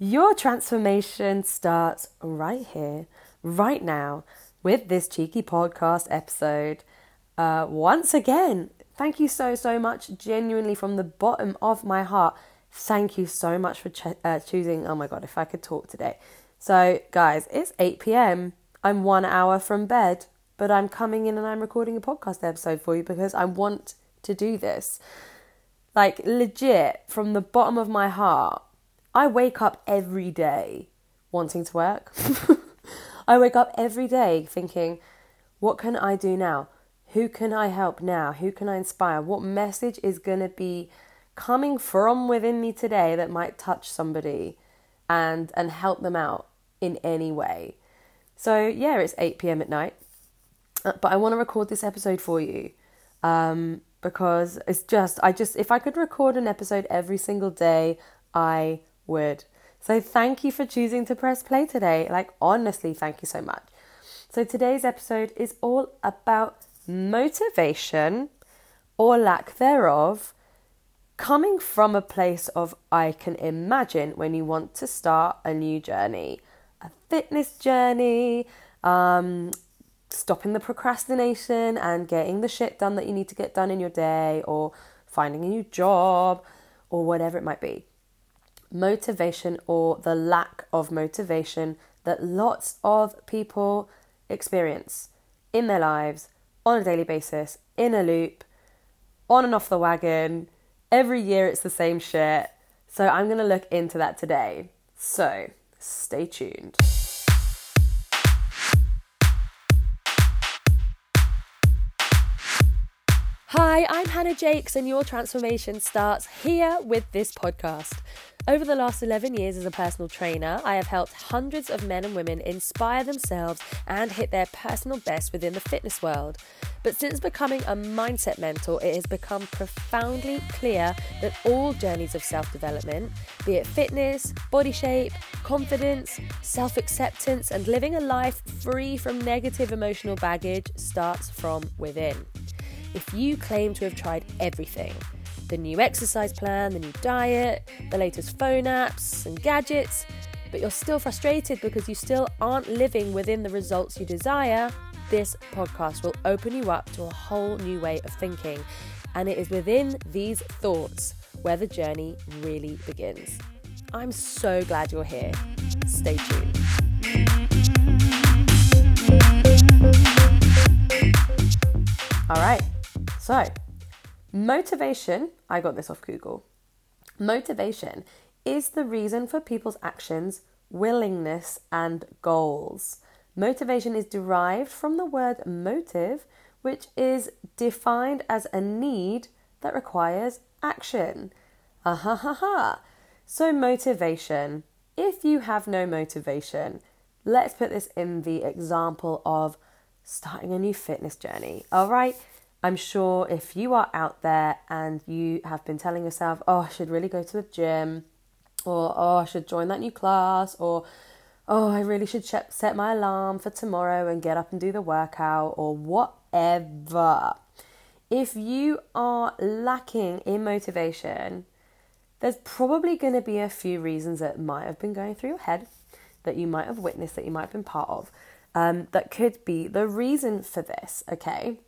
Your transformation starts right here, right now, with this cheeky podcast episode. Uh, once again, thank you so, so much, genuinely from the bottom of my heart. Thank you so much for uh, choosing. Oh my God, if I could talk today. So, guys, it's 8 p.m. I'm one hour from bed, but I'm coming in and I'm recording a podcast episode for you because I want to do this. Like, legit, from the bottom of my heart, I wake up every day wanting to work. I wake up every day thinking, what can I do now? Who can I help now? Who can I inspire? What message is going to be coming from within me today that might touch somebody and and help them out in any way? So, yeah, it's 8 p.m. at night. Uh, but I want to record this episode for you. Um, because it's just I just if I could record an episode every single day, I would. So thank you for choosing to press play today. Like honestly, thank you so much. So today's episode is all about motivation or lack thereof coming from a place of I can imagine when you want to start a new journey, a fitness journey, um, stopping the procrastination and getting the shit done that you need to get done in your day, or finding a new job, or whatever it might be. Motivation or the lack of motivation that lots of people experience in their lives on a daily basis, in a loop, on and off the wagon. Every year it's the same shit. So I'm going to look into that today. So stay tuned. Hi, I'm Hannah Jakes, and your transformation starts here with this podcast. Over the last 11 years as a personal trainer, I have helped hundreds of men and women inspire themselves and hit their personal best within the fitness world. But since becoming a mindset mentor, it has become profoundly clear that all journeys of self development, be it fitness, body shape, confidence, self acceptance, and living a life free from negative emotional baggage, starts from within. If you claim to have tried everything, the new exercise plan, the new diet, the latest phone apps and gadgets, but you're still frustrated because you still aren't living within the results you desire, this podcast will open you up to a whole new way of thinking. And it is within these thoughts where the journey really begins. I'm so glad you're here. Stay tuned. All right, so motivation, I got this off Google. Motivation is the reason for people's actions, willingness, and goals. Motivation is derived from the word motive, which is defined as a need that requires action. Ah ha ha ha. So, motivation. If you have no motivation, let's put this in the example of starting a new fitness journey. All right. I'm sure if you are out there and you have been telling yourself, oh, I should really go to the gym, or oh, I should join that new class, or oh, I really should set my alarm for tomorrow and get up and do the workout or whatever. If you are lacking in motivation, there's probably going to be a few reasons that might have been going through your head, that you might have witnessed, that you might have been part of, um, that could be the reason for this, okay?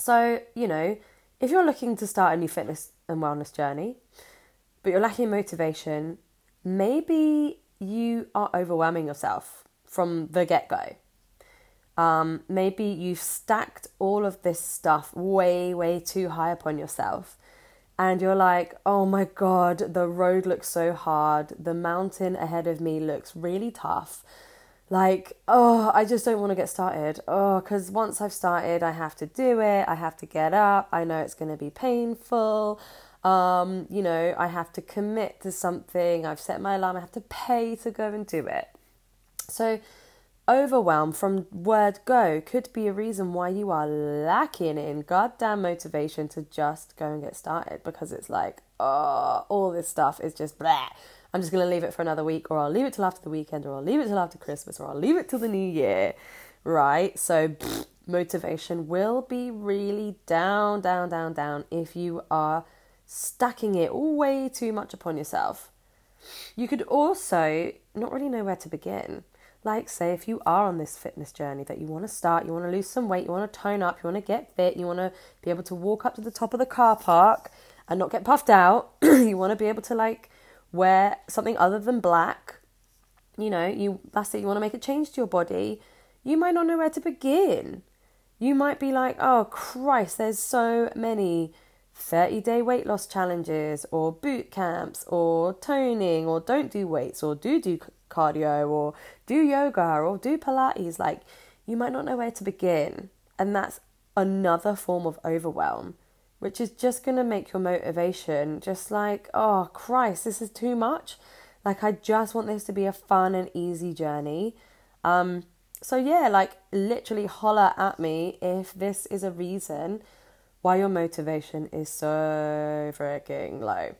So, you know, if you're looking to start a new fitness and wellness journey, but you're lacking motivation, maybe you are overwhelming yourself from the get go. Um, maybe you've stacked all of this stuff way, way too high upon yourself. And you're like, oh my God, the road looks so hard. The mountain ahead of me looks really tough. Like, oh, I just don't want to get started. Oh, because once I've started, I have to do it. I have to get up. I know it's going to be painful. Um, you know, I have to commit to something. I've set my alarm. I have to pay to go and do it. So, overwhelm from word go could be a reason why you are lacking in goddamn motivation to just go and get started because it's like, oh, all this stuff is just blah. I'm just going to leave it for another week, or I'll leave it till after the weekend, or I'll leave it till after Christmas, or I'll leave it till the new year, right? So, pfft, motivation will be really down, down, down, down if you are stacking it way too much upon yourself. You could also not really know where to begin. Like, say, if you are on this fitness journey that you want to start, you want to lose some weight, you want to tone up, you want to get fit, you want to be able to walk up to the top of the car park and not get puffed out, you want to be able to, like, wear something other than black, you know, you that's it, you want to make a change to your body, you might not know where to begin. You might be like, oh Christ, there's so many 30 day weight loss challenges or boot camps or toning or don't do weights or do do cardio or do yoga or do Pilates. Like, you might not know where to begin. And that's another form of overwhelm, which is just going to make your motivation just like, oh Christ, this is too much. Like, I just want this to be a fun and easy journey. Um, so, yeah, like, literally holler at me if this is a reason why your motivation is so freaking low.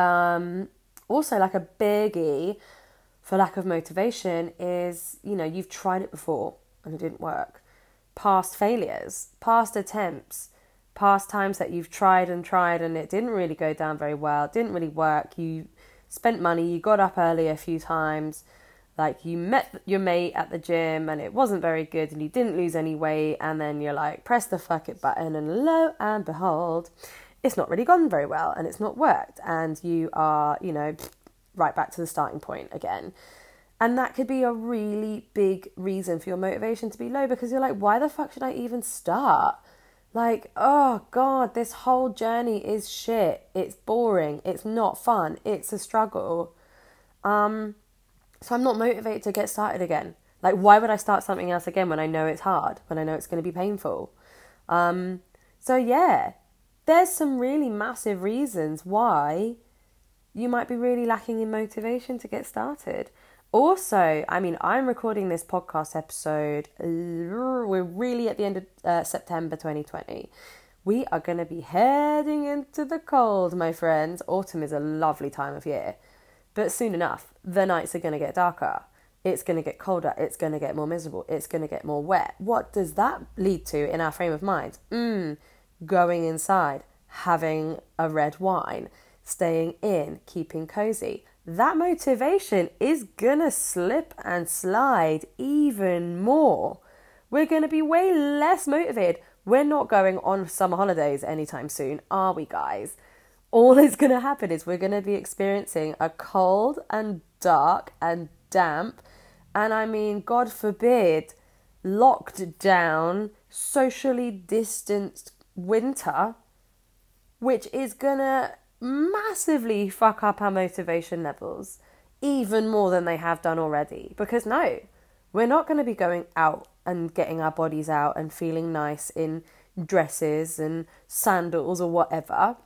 Um, also, like a biggie for lack of motivation is, you know, you've tried it before and it didn't work. Past failures, past attempts, past times that you've tried and tried and it didn't really go down very well, it didn't really work. You spent money, you got up early a few times, like you met your mate at the gym and it wasn't very good and you didn't lose any weight and then you're like press the fuck it button and lo and behold it's not really gone very well and it's not worked. And you are you know right back to the starting point again. And that could be a really big reason for your motivation to be low because you're like why the fuck should i even start like oh god this whole journey is shit it's boring it's not fun it's a struggle um so I'm not motivated to get started again. Like, why would I start something else again when I know it's hard, when I know it's going to be painful? Um, so, yeah, there's some really massive reasons why you might be really lacking in motivation to get started. Also, I mean, I'm recording this podcast episode, we're really at the end of uh, September 2020. We are going to be heading into the cold, my friends. Autumn is a lovely time of year. But soon enough, the nights are going to get darker. It's going to get colder. It's going to get more miserable. It's going to get more wet. What does that lead to in our frame of mind? Mm, going inside, having a red wine, staying in, keeping cozy. That motivation is to slip and slide even more. We're to be way less motivated. We're not going on summer holidays anytime soon, are we, guys? all that's to happen is we're to be experiencing a cold and dark and damp, and I mean, God forbid, locked down, socially distanced winter, which is to massively fuck up our motivation levels even more than they have done already. Because no, we're not going to be going out and getting our bodies out and feeling nice in dresses and sandals or whatever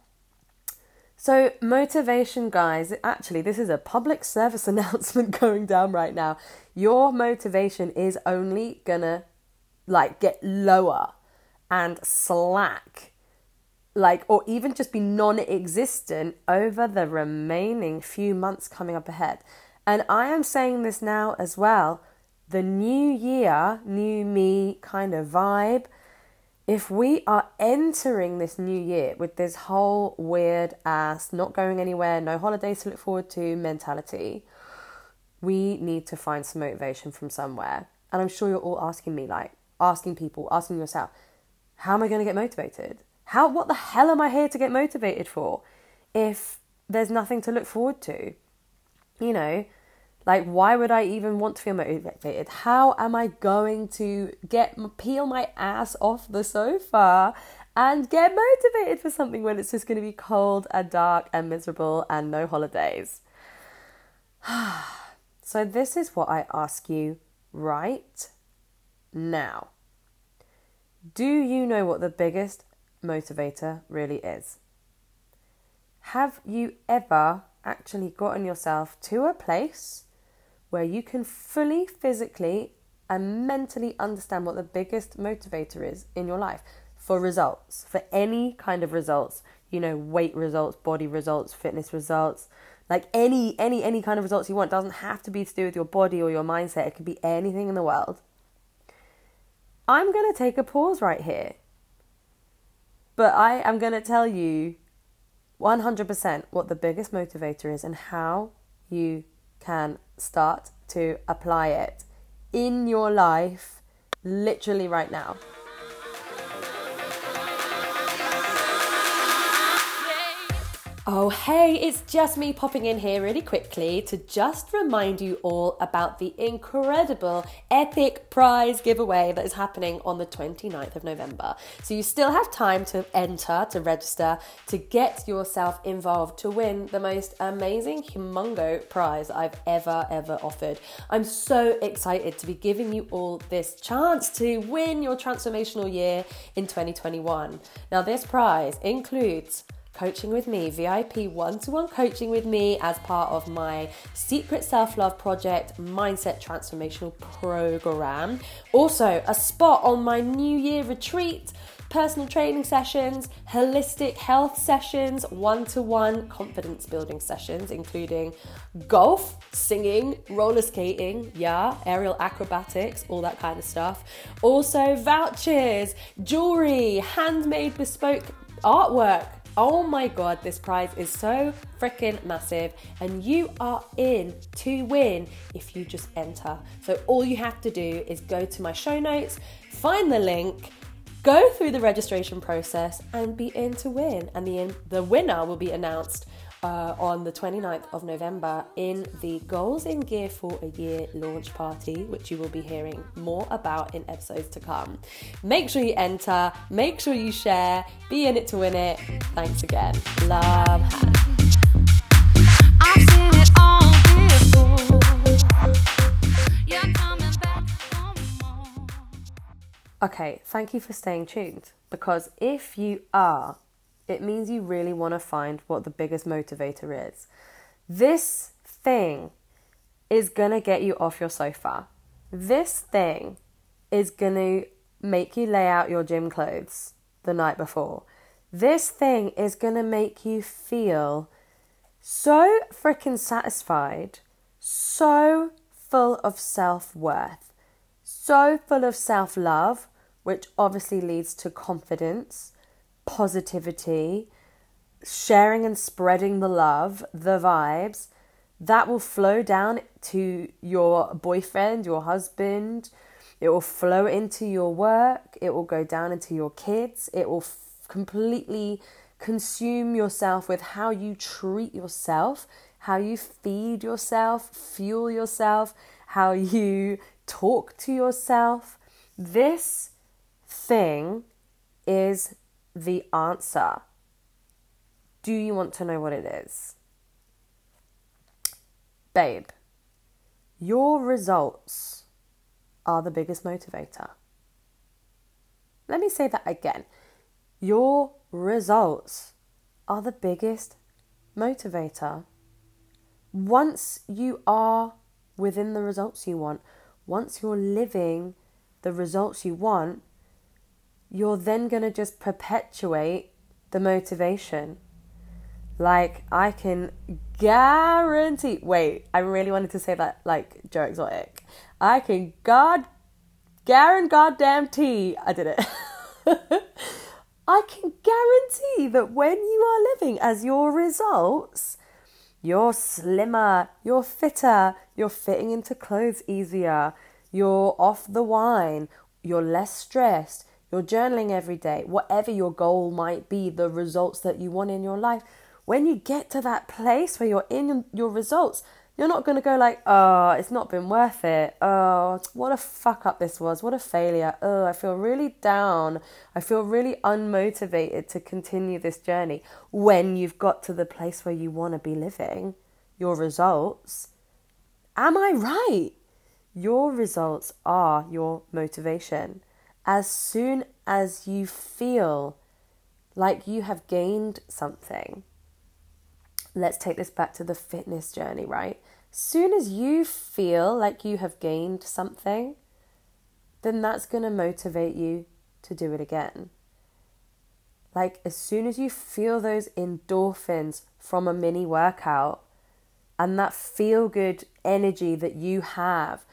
so, motivation, guys, actually, this is a public service announcement going down right now. Your motivation is only gonna like get lower and slack, like, or even just be non existent over the remaining few months coming up ahead. And I am saying this now as well. The new year, new me kind of vibe if we are entering this new year with this whole weird ass, not going anywhere, no holidays to look forward to mentality, we need to find some motivation from somewhere. And I'm sure you're all asking me, like, asking people, asking yourself, how am I going to get motivated? How, what the hell am I here to get motivated for if there's nothing to look forward to? You know, like, why would I even want to feel motivated? How am I going to get peel my ass off the sofa and get motivated for something when it's just going to be cold and dark and miserable and no holidays? so, this is what I ask you right now. Do you know what the biggest motivator really is? Have you ever actually gotten yourself to a place where you can fully physically and mentally understand what the biggest motivator is in your life for results, for any kind of results, you know, weight results, body results, fitness results, like any any any kind of results you want it doesn't have to be to do with your body or your mindset. It could be anything in the world. I'm going to take a pause right here. But I am going to tell you 100% what the biggest motivator is and how you can start to apply it in your life literally right now. Oh, hey, it's just me popping in here really quickly to just remind you all about the incredible epic prize giveaway that is happening on the 29th of November. So you still have time to enter, to register, to get yourself involved to win the most amazing humongo prize I've ever, ever offered. I'm so excited to be giving you all this chance to win your transformational year in 2021. Now, this prize includes coaching with me, VIP one to one coaching with me as part of my Secret Self Love Project Mindset Transformational Program. Also, a spot on my New Year retreat personal training sessions, holistic health sessions, one to one confidence building sessions, including golf, singing, roller skating, yeah, aerial acrobatics, all that kind of stuff. Also, vouchers, jewelry, handmade bespoke artwork Oh my god, this prize is so freaking massive, and you are in to win if you just enter. So, all you have to do is go to my show notes, find the link, go through the registration process, and be in to win. And the, the winner will be announced uh, on the 29th of November in the Goals in Gear for a Year launch party, which you will be hearing more about in episodes to come. Make sure you enter, make sure you share, be in it to win it. Thanks again. Love. Okay, thank you for staying tuned because if you are it means you really want to find what the biggest motivator is. This thing is going to get you off your sofa. This thing is going to make you lay out your gym clothes the night before. This thing is going to make you feel so freaking satisfied, so full of self worth, so full of self love, which obviously leads to confidence positivity, sharing and spreading the love, the vibes, that will flow down to your boyfriend, your husband. It will flow into your work. It will go down into your kids. It will f- completely consume yourself with how you treat yourself, how you feed yourself, fuel yourself, how you talk to yourself. This thing is the answer. Do you want to know what it is? Babe, your results are the biggest motivator. Let me say that again. Your results are the biggest motivator. Once you are within the results you want, once you're living the results you want, you're then going to just perpetuate the motivation. Like, I can guarantee. Wait, I really wanted to say that like Joe Exotic. I can god, guarantee, goddamn tea. I did it. I can guarantee that when you are living as your results, you're slimmer, you're fitter, you're fitting into clothes easier, you're off the wine, you're less stressed, you're journaling every day, whatever your goal might be, the results that you want in your life. When you get to that place where you're in your results, you're not going to go like, oh, it's not been worth it. Oh, what a fuck up this was. What a failure. Oh, I feel really down. I feel really unmotivated to continue this journey. When you've got to the place where you want to be living, your results, am I right? Your results are your motivation as soon as you feel like you have gained something, let's take this back to the fitness journey, right? Soon as you feel like you have gained something, then that's going to motivate you to do it again. Like, as soon as you feel those endorphins from a mini workout and that feel good energy that you have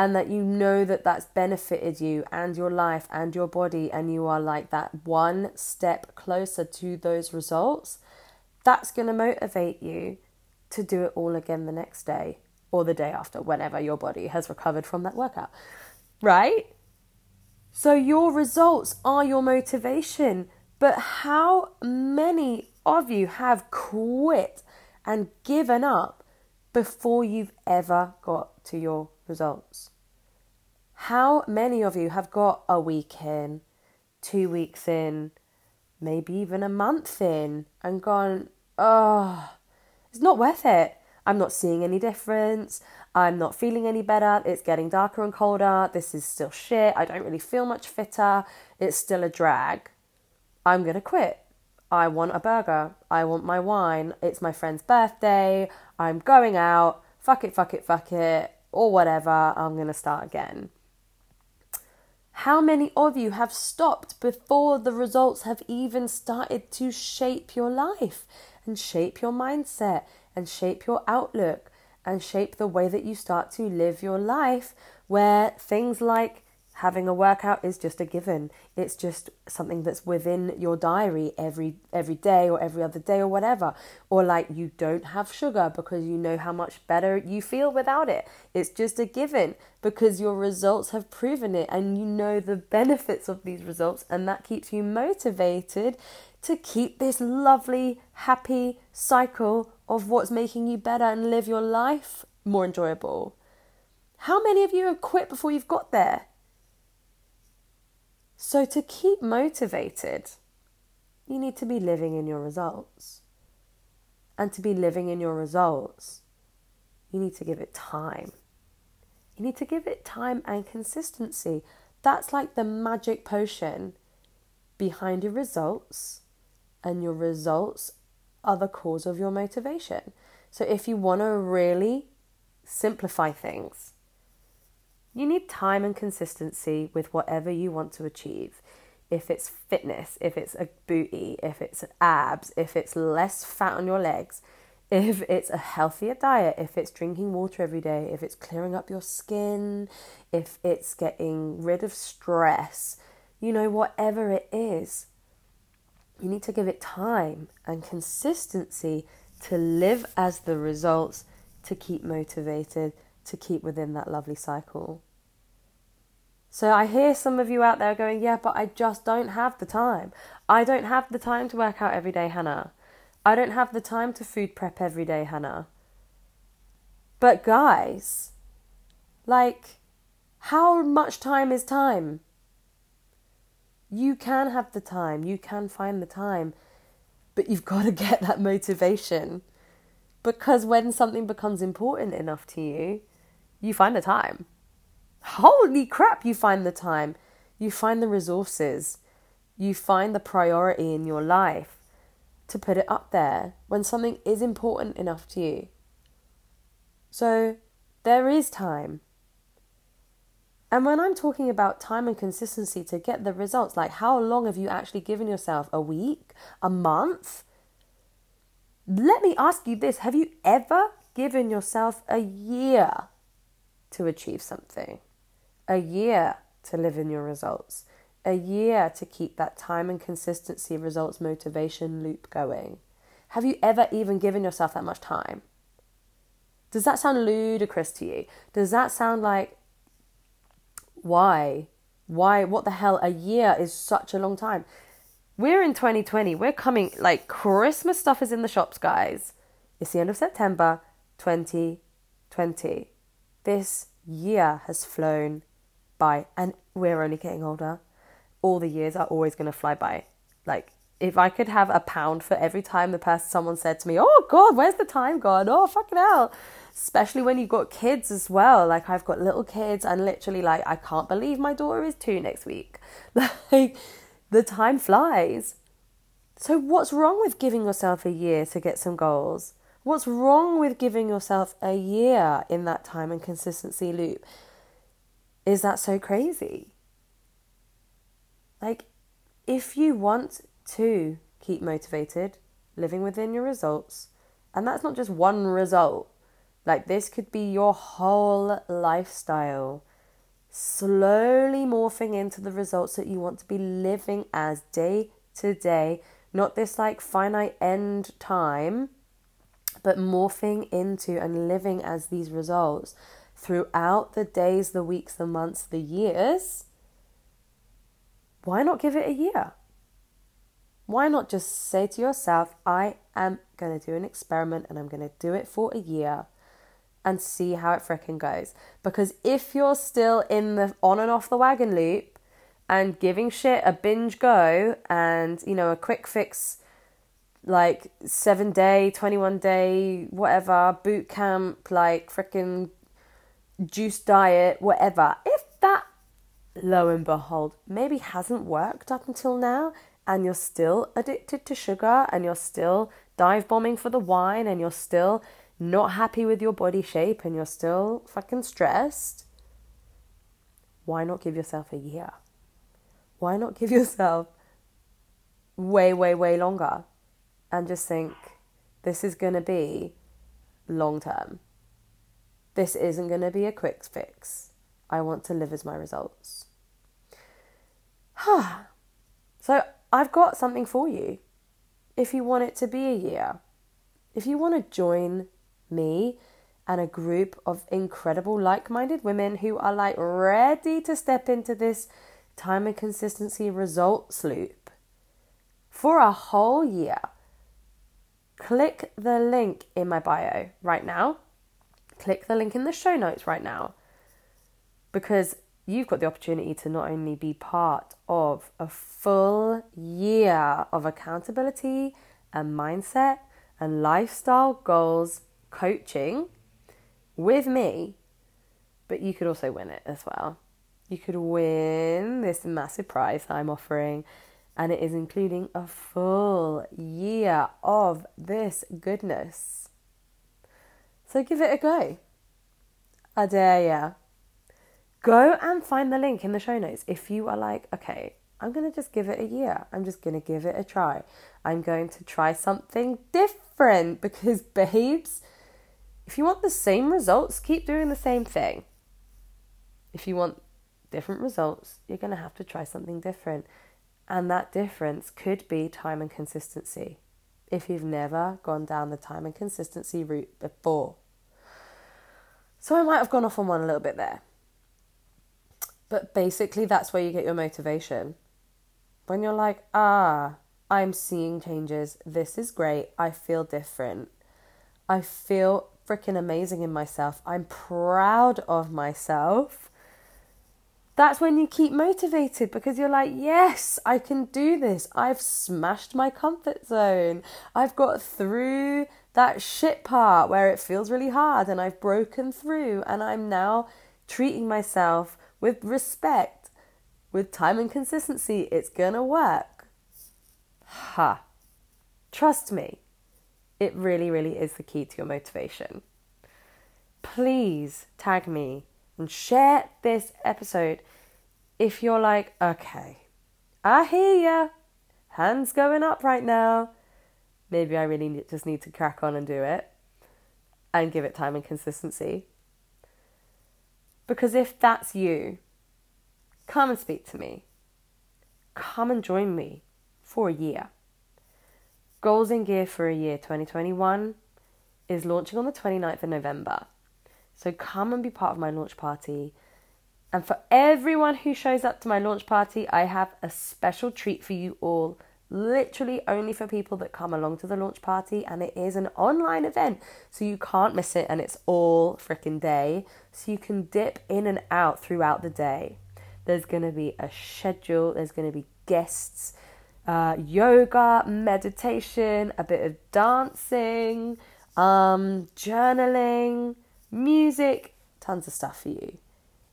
and that you know that that's benefited you and your life and your body, and you are like that one step closer to those results, that's going to motivate you to do it all again the next day or the day after, whenever your body has recovered from that workout, right? So your results are your motivation. But how many of you have quit and given up before you've ever got to your results? How many of you have got a week in, two weeks in, maybe even a month in, and gone, oh, it's not worth it. I'm not seeing any difference. I'm not feeling any better. It's getting darker and colder. This is still shit. I don't really feel much fitter. It's still a drag. I'm going to quit. I want a burger. I want my wine. It's my friend's birthday. I'm going out. Fuck it, fuck it, fuck it, or whatever. I'm going to start again. How many of you have stopped before the results have even started to shape your life and shape your mindset and shape your outlook and shape the way that you start to live your life where things like having a workout is just a given. It's just something that's within your diary every every day or every other day or whatever. Or like you don't have sugar because you know how much better you feel without it. It's just a given because your results have proven it and you know the benefits of these results and that keeps you motivated to keep this lovely happy cycle of what's making you better and live your life more enjoyable. How many of you have quit before you've got there so, to keep motivated, you need to be living in your results. And to be living in your results, you need to give it time. You need to give it time and consistency. That's like the magic potion behind your results, and your results are the cause of your motivation. So, if you want to really simplify things, you need time and consistency with whatever you want to achieve. If it's fitness, if it's a booty, if it's abs, if it's less fat on your legs, if it's a healthier diet, if it's drinking water every day, if it's clearing up your skin, if it's getting rid of stress, you know, whatever it is, you need to give it time and consistency to live as the results, to keep motivated, to keep within that lovely cycle. So I hear some of you out there going, Yeah, but I just don't have the time. I don't have the time to work out every day, Hannah. I don't have the time to food prep every day, Hannah. But guys, like, how much time is time? You can have the time, you can find the time, but you've got to get that motivation. Because when something becomes important enough to you, you find the time. Holy crap, you find the time. You find the resources. You find the priority in your life to put it up there when something is important enough to you. So there is time. And when I'm talking about time and consistency to get the results, like how long have you actually given yourself? A week? A month? Let me ask you this Have you ever given yourself a year to achieve something, a year to live in your results, a year to keep that time and consistency results motivation loop going. Have you ever even given yourself that much time? Does that sound ludicrous to you? Does that sound like, why? Why? What the hell? A year is such a long time. We're in 2020. We're coming, like, Christmas stuff is in the shops, guys. It's the end of September 2020 this year has flown by and we're only getting older. All the years are always going to fly by. Like, if I could have a pound for every time the person someone said to me, "Oh God, where's the time gone?" Oh fucking hell! Especially when you've got kids as well. Like I've got little kids, and literally, like I can't believe my daughter is two next week. Like the time flies. So what's wrong with giving yourself a year to get some goals? What's wrong with giving yourself a year in that time and consistency loop? Is that so crazy? Like, if you want to keep motivated, living within your results, and that's not just one result, like, this could be your whole lifestyle, slowly morphing into the results that you want to be living as day to day not this like finite end time, but morphing into and living as these results throughout the days, the weeks, the months, the years, why not give it a year? Why not just say to yourself, I am going to do an experiment and I'm going to do it for a year and see how it fricking goes. Because if you're still in the on and off the wagon loop and giving shit a binge go and, you know, a quick fix like seven day, 21 day, whatever, boot camp, like freaking juice diet, whatever, if that, lo and behold, maybe hasn't worked up until now and you're still addicted to sugar and you're still dive bombing for the wine and you're still not happy with your body shape and you're still fucking stressed, why not give yourself a year? Why not give yourself way, way, way longer and just think this is going to be long term? This isn't going to be a quick fix. I want to live as my results. so I've got something for you. If you want it to be a year, if you want to join me and a group of incredible like minded women who are like ready to step into this time and consistency results loop for a whole year, click the link in my bio right now. Click the link in the show notes right now because you've got the opportunity to not only be part of a full year of accountability and mindset and lifestyle goals coaching with me, but you could also win it as well. You could win this massive prize I'm offering, and it is including a full year of this goodness. So give it a go. I dare ya. Go and find the link in the show notes if you are like, okay, I'm going to just give it a year. I'm just going to give it a try. I'm going to try something different because, babes, if you want the same results, keep doing the same thing. If you want different results, you're going to have to try something different. And that difference could be time and consistency if you've never gone down the time and consistency route before. So I might have gone off on one a little bit there. But basically, that's where you get your motivation. When you're like, ah, I'm seeing changes. This is great. I feel different. I feel freaking amazing in myself. I'm proud of myself. That's when you keep motivated because you're like, yes, I can do this. I've smashed my comfort zone. I've got through that shit part where it feels really hard and I've broken through and I'm now treating myself with respect, with time and consistency. It's gonna work. Ha. Trust me. It really, really is the key to your motivation. Please tag me and share this episode if you're like, okay, I hear ya, hands going up right now. Maybe I really just need to crack on and do it and give it time and consistency. Because if that's you, come and speak to me. Come and join me for a year. Goals in Gear for a Year 2021 is launching on the 29th of November. So come and be part of my launch party. And for everyone who shows up to my launch party, I have a special treat for you all. Literally only for people that come along to the launch party, and it is an online event, so you can't miss it, and it's all freaking day. So you can dip in and out throughout the day. There's to be a schedule, there's to be guests, uh, yoga, meditation, a bit of dancing, um, journaling, music, tons of stuff for you.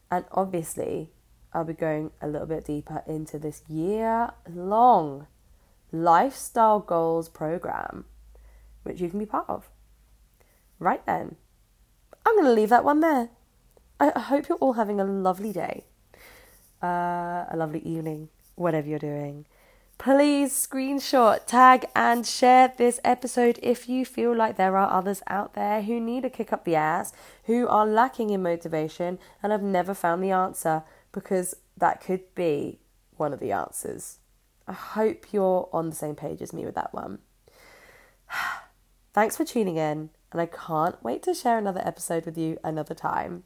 And obviously, I'll be going a little bit deeper into this year long lifestyle goals program, which you can be part of. Right then, I'm going to leave that one there. I hope you're all having a lovely day, uh, a lovely evening, whatever you're doing. Please screenshot, tag, and share this episode if you feel like there are others out there who need a kick up the ass, who are lacking in motivation, and have never found the answer because that could be one of the answers. I hope you're on the same page as me with that one. Thanks for tuning in, and I can't wait to share another episode with you another time.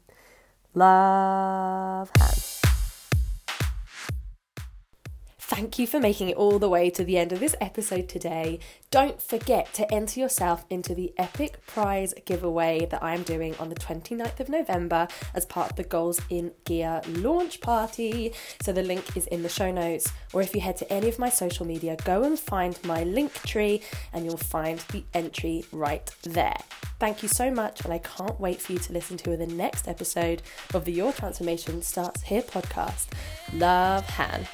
Love, hands. Thank you for making it all the way to the end of this episode today. Don't forget to enter yourself into the epic prize giveaway that I'm doing on the 29th of November as part of the Goals in Gear launch party. So the link is in the show notes, or if you head to any of my social media, go and find my link tree and you'll find the entry right there. Thank you so much, and I can't wait for you to listen to the next episode of the Your Transformation Starts Here podcast. Love, Han.